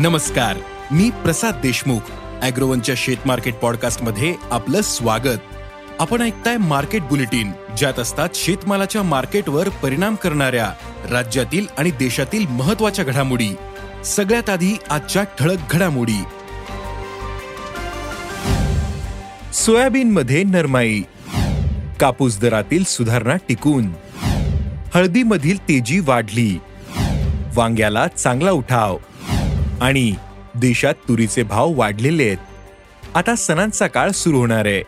नमस्कार मी प्रसाद देशमुख अॅग्रोवनच्या शेत मार्केट पॉडकास्टमध्ये आपलं स्वागत. आपण ऐकताय मार्केट बुलेटिन ज्यात असतात शेतमालाच्या मार्केटवर परिणाम करणाऱ्या राज्यातील आणि देशातील महत्त्वाच्या घडामोडी. सगळ्यात आधी आजच्या ठळक घडामोडी. सोयाबीन मध्ये नरमाई. कापूस दरातील सुधारणा टिकून. हळदीमधील तेजी वाढली. वांग्याला चांगला उठाव. आणि देशात तुरीचे भाव वाढलेले आहेत. आता सणांचा काळ सुरू होणार आहे.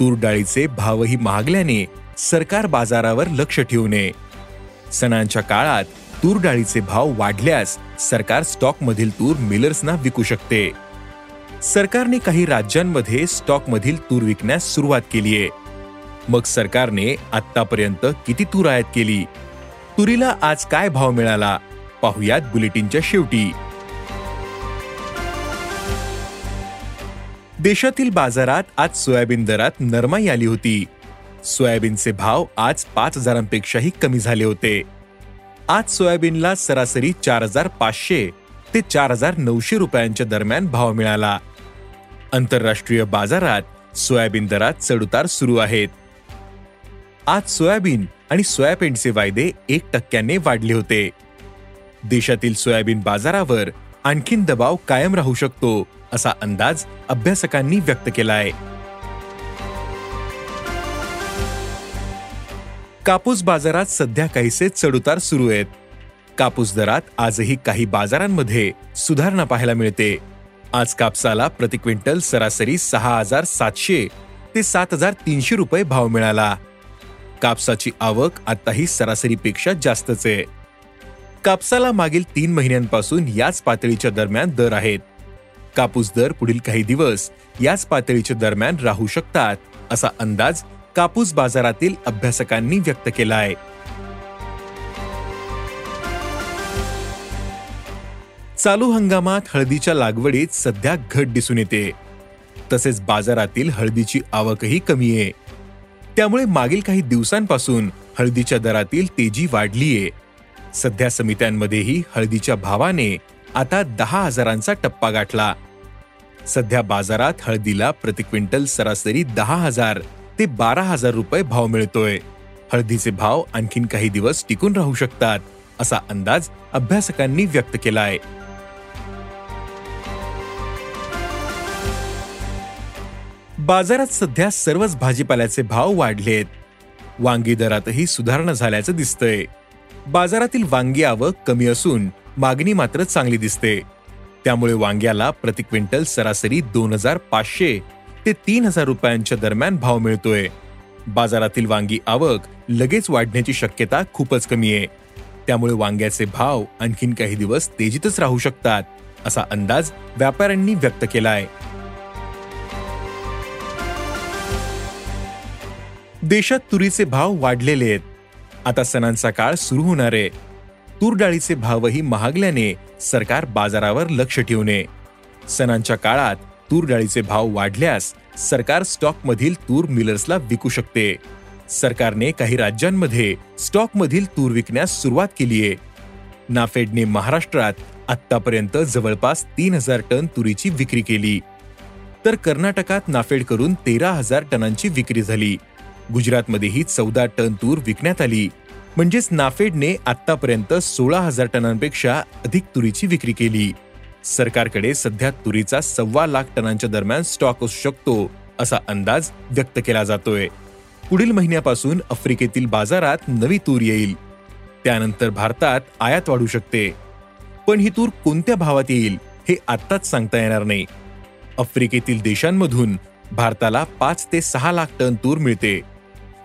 तूर डाळीचे भावही महागल्याने सरकार बाजारावर लक्ष ठेवू नये सणांच्या काळात तूर डाळीचे भाव वाढल्यास सरकार स्टॉकमधील तूर मिलर्सना विकू शकते. सरकारने काही राज्यांमध्ये स्टॉकमधील तूर विकण्यास सुरुवात केली आहे. मग सरकारने आतापर्यंत किती तूर आयात केली? तुरीला आज काय भाव मिळाला? पाहुयात बुलेटिनच्या शेवटी. देशातील बाजारात आज सोयाबीन दरात नरमाई आली होती. सोयाबीनचे भाव आज पाच हजारांपेक्षाही कमी झाले होते. आज सोयाबीनला सरासरी चार हजार पाचशे ते चार हजार नऊशे रुपयांच्या दरम्यान भाव मिळाला. आंतरराष्ट्रीय बाजारात सोयाबीन दरात चढउतार सुरू आहेत. आज सोयाबीन आणि सोयाबीनचे वायदे एक टक्क्याने वाढले होते. देशातील सोयाबीन बाजारावर आणखीन दबाव कायम राहू शकतो असा अंदाज अभ्यासकांनी व्यक्त केलाय. कापूस बाजारात सध्या काहीसे चढउतार सुरू आहेत. कापूस दरात आजही काही बाजारांमध्ये सुधारणा पाहायला मिळते. आज कापसाला प्रति क्विंटल सरासरी सहा हजार सातशे ते सात हजार तीनशे रुपये भाव मिळाला. कापसाची आवक आताही सरासरीपेक्षा जास्तच आहे. कापसाला मागील तीन महिन्यांपासून याच पातळीच्या दरम्यान दर आहेत. कापूस दर पुढील काही दिवस याच पातळीच्या दरम्यान राहू शकतात असा अंदाज कापूस बाजारातील अभ्यासकांनी व्यक्त केला आहे चालू हंगामात हळदीच्या लागवडीत सध्या घट दिसून येते. तसेच बाजारातील हळदीची आवकही कमी आहे. त्यामुळे मागील काही दिवसांपासून हळदीच्या दरातील तेजी वाढलीये. सध्या समित्यांमध्येही हळदीच्या भावाने आता दहा हजारांचा टप्पा गाठला. सध्या बाजारात हळदीला प्रति क्विंटल सरासरी दहा हजार ते बारा हजार रुपये भाव मिळतोय. हळदीचे भाव आणखीन काही दिवस टिकून राहू शकतात असा अंदाज अभ्यासकांनी व्यक्त केलाय. बाजारात सध्या सर्वच भाजीपाल्याचे भाव वाढलेत. वांगी दरातही सुधारणा झाल्याचं दिसतंय. बाजारातील वांगी आवक कमी असून मागणी मात्र चांगली दिसते. त्यामुळे वांग्याला प्रति क्विंटल सरासरी दोन हजार पाचशे ते तीन हजार रुपयांच्या दरम्यान भाव मिळतोय. बाजारातील वांगी आवक लगेच वाढण्याची शक्यता खूपच कमी आहे. त्यामुळे वांग्याचे भाव आणखीन काही दिवस तेजीतच राहू शकतात असा अंदाज व्यापाऱ्यांनी व्यक्त केलाय. देशात तुरीचे भाव वाढलेले आहेत. आता सणांचा काळ सुरू होणार आहे. तूर डाळीचे भावही महागल्याने सरकार बाजारावर लक्ष ठेवणे सणांच्या काळात तूर डाळीचे भाव वाढल्यास सरकार स्टॉकमधील तूर मिलर्सला विकू शकते. सरकारने काही राज्यांमध्ये स्टॉकमधील तूर विकण्यास सुरुवात केली आहे. नाफेडने महाराष्ट्रात आत्तापर्यंत जवळपास तीन हजार टन तुरीची विक्री केली. तर कर्नाटकात नाफेडकडून तेरा हजार टनांची विक्री झाली. गुजरातमध्येही चौदा टन तूर विकण्यात आली. म्हणजेच नाफेडने आतापर्यंत सोळा हजार टनांपेक्षा अधिक तुरीची विक्री केली. सरकारकडे सध्या तुरीचा सव्वा लाख टनांच्या दरम्यान स्टॉक असू शकतो असा अंदाज व्यक्त केला जातोय. पुढील महिन्यापासून आफ्रिकेतील बाजारात नवी तूर येईल. त्यानंतर भारतात आयात वाढू शकते. पण ही तूर कोणत्या भावात येईल हे आत्ताच सांगता येणार नाही. आफ्रिकेतील देशांमधून भारताला पाच ते सहा लाख टन तूर मिळते.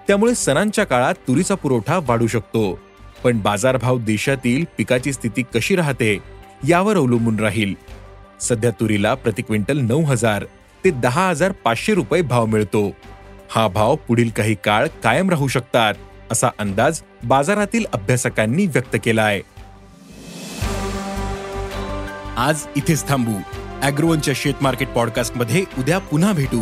त्यामुळे सणांच्या काळात तुरीचा पुरवठा वाढू शकतो. पण बाजारभाव देशातील पिकाची स्थिती कशी राहते यावर अवलंबून राहील. सध्या तुरीला प्रति क्विंटल नऊ हजार ते दहा हजार पाचशे रुपये भाव मिळतो. हा भाव पुढील काही काळ कायम राहू शकतात असा अंदाज बाजारातील अभ्यासकांनी व्यक्त केला आहे आज इथेच थांबू. अॅग्रोवनच्या शेत मार्केट पॉडकास्टमध्ये उद्या पुन्हा भेटू.